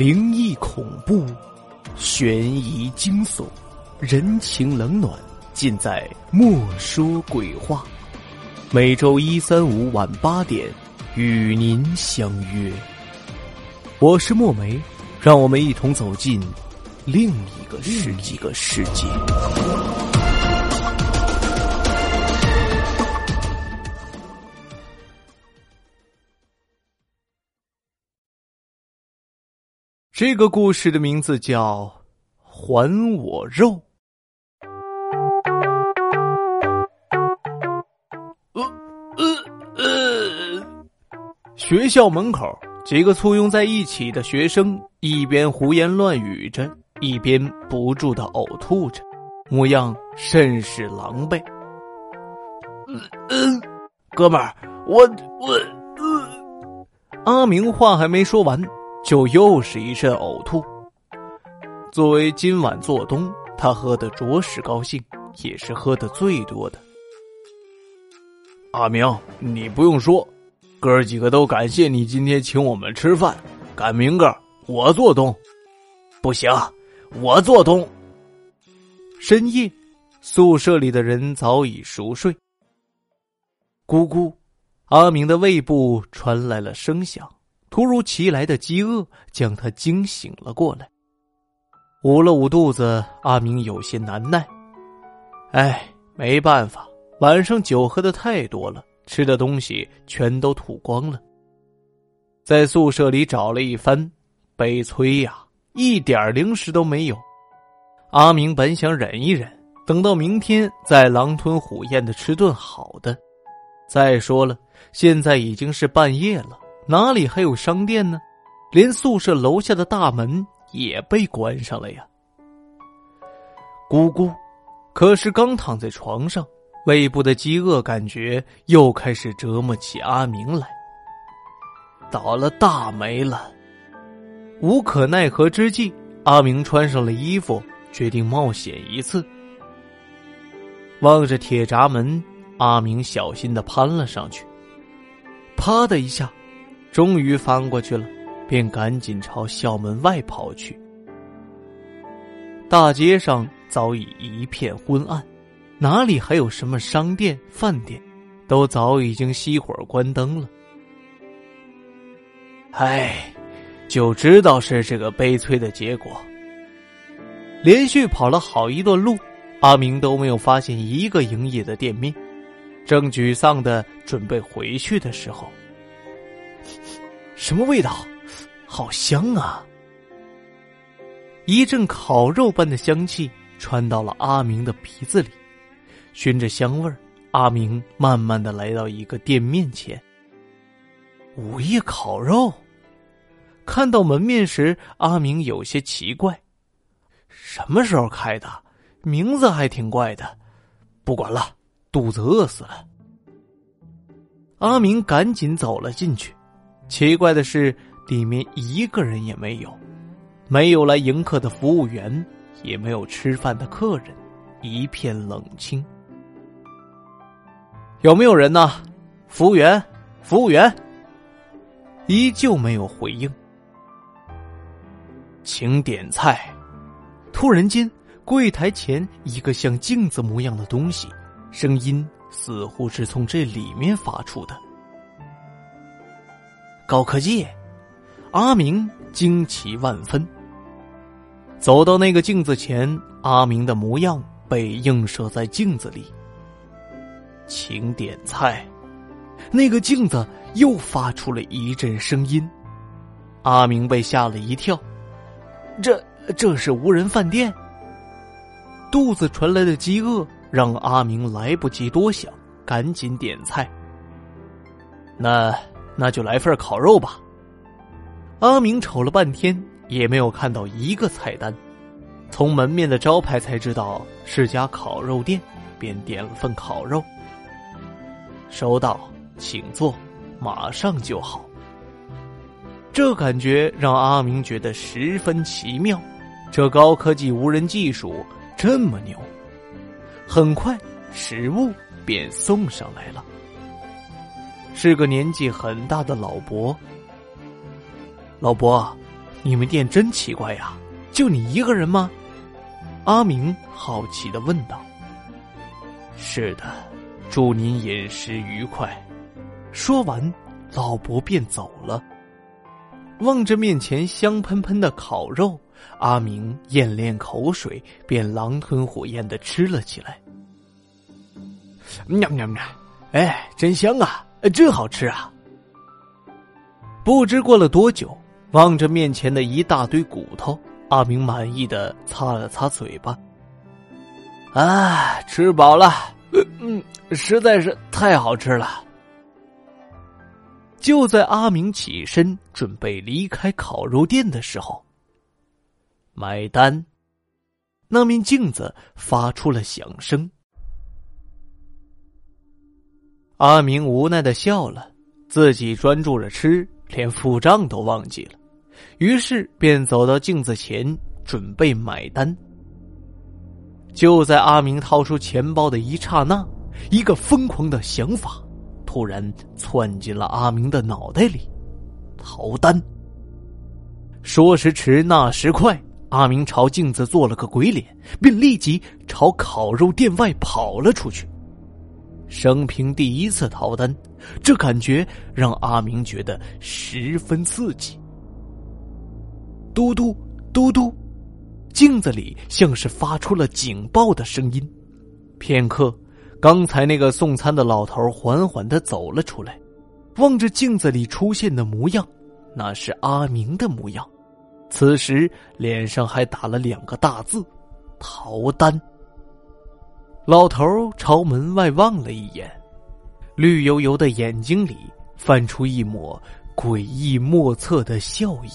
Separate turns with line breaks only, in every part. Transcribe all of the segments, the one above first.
灵异恐怖、悬疑惊悚、人情冷暖，尽在《莫说鬼话》。每周一、三、五晚八点，与您相约。我是墨梅，让我们一同走进另一个世纪个世界。这个故事的名字叫《还我肉》。呃呃呃，学校门口，几个簇拥在一起的学生一边胡言乱语着，一边不住的呕吐着，模样甚是狼狈。嗯，哥们儿，我我呃，阿明话还没说完。就又是一阵呕吐。作为今晚做东，他喝的着实高兴，也是喝的最多的。阿明，你不用说，哥几个都感谢你今天请我们吃饭。赶明个我做东，不行，我做东。深夜，宿舍里的人早已熟睡。咕咕，阿明的胃部传来了声响。突如其来的饥饿将他惊醒了过来，捂了捂肚子，阿明有些难耐。哎，没办法，晚上酒喝的太多了，吃的东西全都吐光了。在宿舍里找了一番，悲催呀，一点零食都没有。阿明本想忍一忍，等到明天再狼吞虎咽的吃顿好的。再说了，现在已经是半夜了。哪里还有商店呢？连宿舍楼下的大门也被关上了呀！咕咕，可是刚躺在床上，胃部的饥饿感觉又开始折磨起阿明来。倒了大霉了！无可奈何之际，阿明穿上了衣服，决定冒险一次。望着铁闸门，阿明小心的攀了上去。啪的一下。终于翻过去了，便赶紧朝校门外跑去。大街上早已一片昏暗，哪里还有什么商店、饭店，都早已经熄火关灯了。唉，就知道是这个悲催的结果。连续跑了好一段路，阿明都没有发现一个营业的店面，正沮丧的准备回去的时候。什么味道？好香啊！一阵烤肉般的香气传到了阿明的鼻子里，循着香味儿，阿明慢慢的来到一个店面前。午夜烤肉，看到门面时，阿明有些奇怪：什么时候开的？名字还挺怪的。不管了，肚子饿死了。阿明赶紧走了进去。奇怪的是，里面一个人也没有，没有来迎客的服务员，也没有吃饭的客人，一片冷清。有没有人呢？服务员，服务员，依旧没有回应。请点菜。突然间，柜台前一个像镜子模样的东西，声音似乎是从这里面发出的。高科技，阿明惊奇万分。走到那个镜子前，阿明的模样被映射在镜子里。请点菜，那个镜子又发出了一阵声音。阿明被吓了一跳，这这是无人饭店。肚子传来的饥饿让阿明来不及多想，赶紧点菜。那。那就来份烤肉吧。阿明瞅了半天，也没有看到一个菜单。从门面的招牌才知道是家烤肉店，便点了份烤肉。收到，请坐，马上就好。这感觉让阿明觉得十分奇妙，这高科技无人技术这么牛。很快，食物便送上来了。是个年纪很大的老伯。老伯，你们店真奇怪呀，就你一个人吗？阿明好奇的问道。是的，祝您饮食愉快。说完，老伯便走了。望着面前香喷喷的烤肉，阿明咽咽口水，便狼吞虎咽的吃了起来。喵喵喵！哎，真香啊，真好吃啊！不知过了多久，望着面前的一大堆骨头，阿明满意的擦了擦嘴巴。啊，吃饱了，嗯，实在是太好吃了。就在阿明起身准备离开烤肉店的时候，买单，那面镜子发出了响声。阿明无奈的笑了，自己专注着吃，连付账都忘记了，于是便走到镜子前准备买单。就在阿明掏出钱包的一刹那，一个疯狂的想法。突然窜进了阿明的脑袋里，逃单。说时迟，那时快，阿明朝镜子做了个鬼脸，便立即朝烤肉店外跑了出去。生平第一次逃单，这感觉让阿明觉得十分刺激。嘟嘟嘟嘟，镜子里像是发出了警报的声音。片刻。刚才那个送餐的老头缓缓的走了出来，望着镜子里出现的模样，那是阿明的模样。此时脸上还打了两个大字：“逃单。”老头朝门外望了一眼，绿油油的眼睛里泛出一抹诡异莫测的笑意。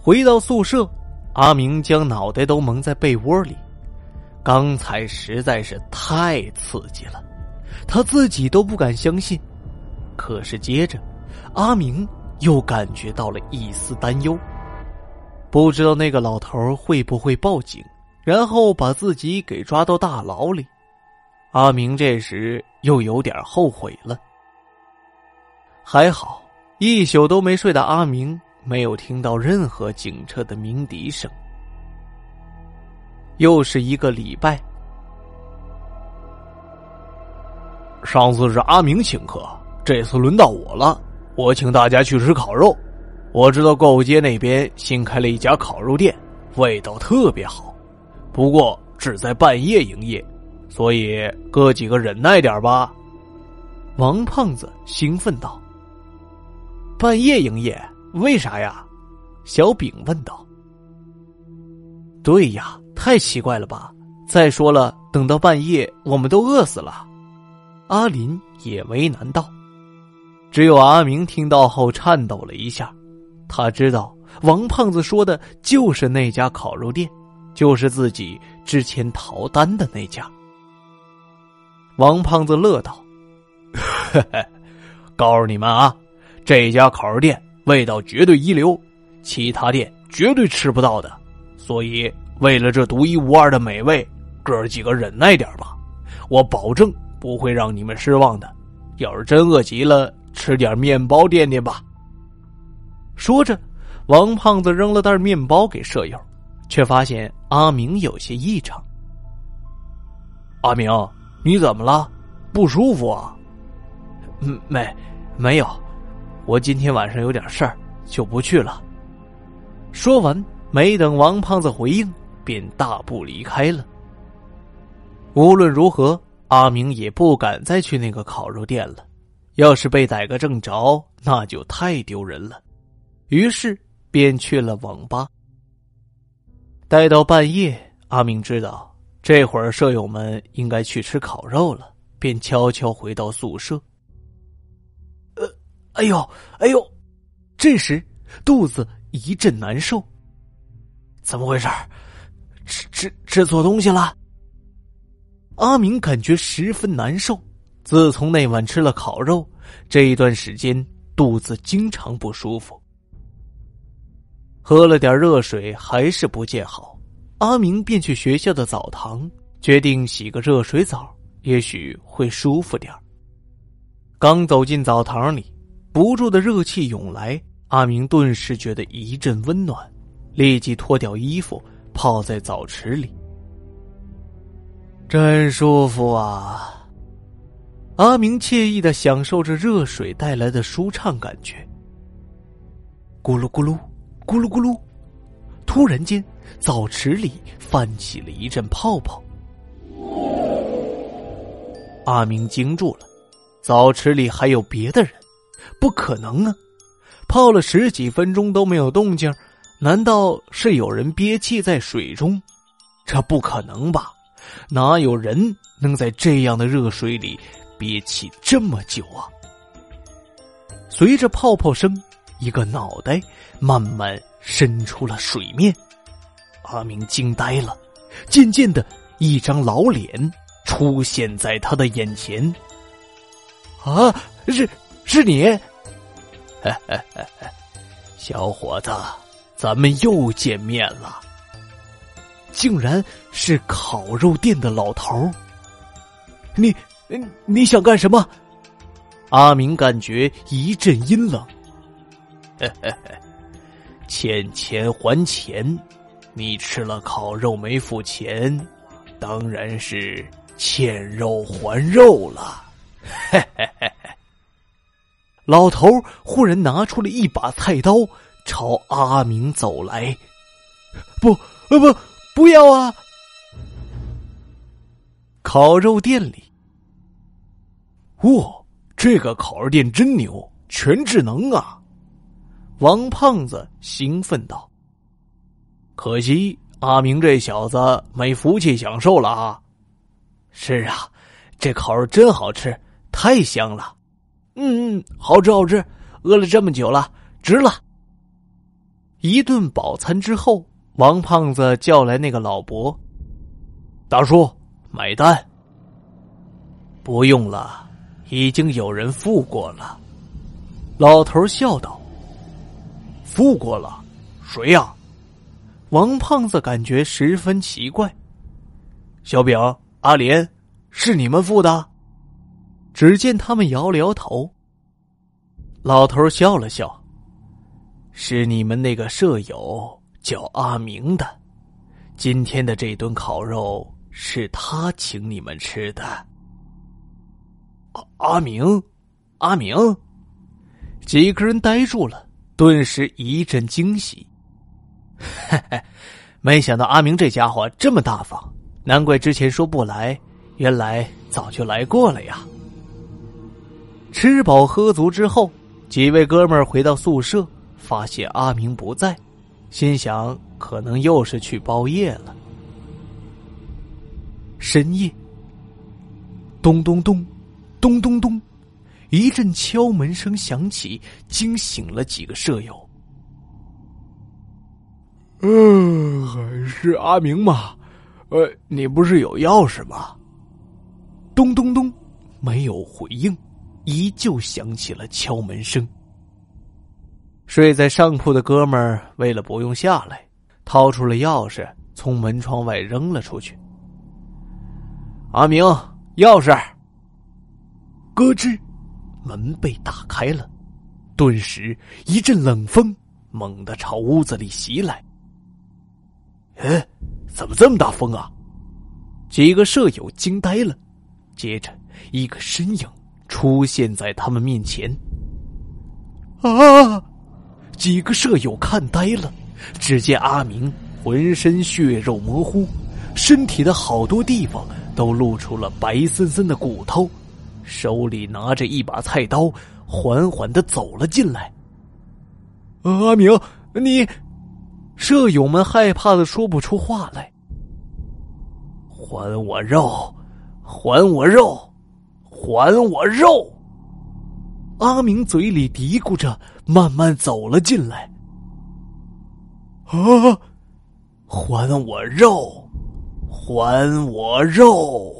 回到宿舍，阿明将脑袋都蒙在被窝里。刚才实在是太刺激了，他自己都不敢相信。可是接着，阿明又感觉到了一丝担忧，不知道那个老头会不会报警，然后把自己给抓到大牢里。阿明这时又有点后悔了。还好，一宿都没睡的阿明没有听到任何警车的鸣笛声。又是一个礼拜。上次是阿明请客，这次轮到我了。我请大家去吃烤肉。我知道购物街那边新开了一家烤肉店，味道特别好，不过只在半夜营业，所以哥几个忍耐点吧。王胖子兴奋道：“半夜营业？为啥呀？”小饼问道。“对呀。”太奇怪了吧！再说了，等到半夜，我们都饿死了。阿林也为难道。只有阿明听到后颤抖了一下，他知道王胖子说的就是那家烤肉店，就是自己之前逃单的那家。王胖子乐道：“告诉你们啊，这家烤肉店味道绝对一流，其他店绝对吃不到的，所以。”为了这独一无二的美味，哥几个忍耐点吧，我保证不会让你们失望的。要是真饿极了，吃点面包垫垫吧。说着，王胖子扔了袋面包给舍友，却发现阿明有些异常。阿明，你怎么了？不舒服啊？嗯，没，没有，我今天晚上有点事儿，就不去了。说完，没等王胖子回应。便大步离开了。无论如何，阿明也不敢再去那个烤肉店了。要是被逮个正着，那就太丢人了。于是便去了网吧。待到半夜，阿明知道这会儿舍友们应该去吃烤肉了，便悄悄回到宿舍。呃，哎呦，哎呦！这时肚子一阵难受，怎么回事？吃吃吃错东西了。阿明感觉十分难受。自从那晚吃了烤肉，这一段时间肚子经常不舒服。喝了点热水还是不见好，阿明便去学校的澡堂，决定洗个热水澡，也许会舒服点刚走进澡堂里，不住的热气涌来，阿明顿时觉得一阵温暖，立即脱掉衣服泡在澡池里，真舒服啊！阿明惬意的享受着热水带来的舒畅感觉。咕噜咕噜，咕噜咕噜，突然间，澡池里泛起了一阵泡泡。阿明惊住了，澡池里还有别的人？不可能啊！泡了十几分钟都没有动静，难道是有人憋气在水中？这不可能吧？哪有人能在这样的热水里憋气这么久啊？随着泡泡声，一个脑袋慢慢伸出了水面，阿明惊呆了。渐渐的，一张老脸。出现在他的眼前，啊，是是你，小伙子，咱们又见面了。竟然是烤肉店的老头你，你想干什么？阿明感觉一阵阴冷。欠钱还钱，你吃了烤肉没付钱，当然是。欠肉还肉了，嘿嘿嘿嘿！老头忽然拿出了一把菜刀，朝阿明走来。不，不，不，不要啊！烤肉店里，哇，这个烤肉店真牛，全智能啊！王胖子兴奋道：“可惜阿明这小子没福气享受了啊！”是啊，这烤肉真好吃，太香了。嗯嗯，好吃好吃，饿了这么久了，值了。一顿饱餐之后，王胖子叫来那个老伯，大叔买单。不用了，已经有人付过了。老头笑道：“付过了，谁呀？”王胖子感觉十分奇怪。小饼。阿莲，是你们付的？只见他们摇了摇头。老头笑了笑：“是你们那个舍友叫阿明的，今天的这顿烤肉是他请你们吃的。”阿明，阿明，几个人呆住了，顿时一阵惊喜。嘿嘿，没想到阿明这家伙这么大方。难怪之前说不来，原来早就来过了呀！吃饱喝足之后，几位哥们儿回到宿舍，发现阿明不在，心想可能又是去包夜了。深夜，咚咚咚，咚咚咚，一阵敲门声响起，惊醒了几个舍友。
嗯，还是阿明吗？呃，你不是有钥匙吗？
咚咚咚，没有回应，依旧响起了敲门声。睡在上铺的哥们儿为了不用下来，掏出了钥匙，从门窗外扔了出去。阿明，钥匙。咯吱，门被打开了，顿时一阵冷风猛地朝屋子里袭来。
哎。怎么这么大风啊！
几个舍友惊呆了，接着一个身影出现在他们面前。啊！几个舍友看呆了，只见阿明浑身血肉模糊，身体的好多地方都露出了白森森的骨头，手里拿着一把菜刀，缓缓的走了进来。
阿明，你。
舍友们害怕的说不出话来。还我肉，还我肉，还我肉！阿明嘴里嘀咕着，慢慢走了进来。
啊！
还我肉，还我肉！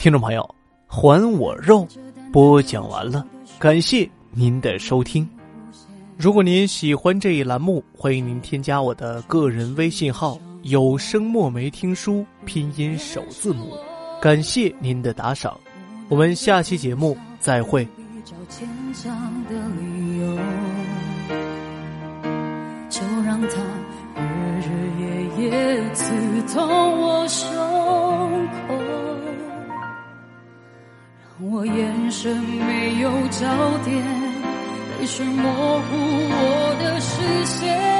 听众朋友，还我肉播讲完了。感谢您的收听。如果您喜欢这一栏目，欢迎您添加我的个人微信号“有声墨梅听书”拼音首字母。感谢您的打赏，我们下期节目再会。
就让它日日夜夜刺痛我胸我眼神没有焦点，泪水模糊我的视线。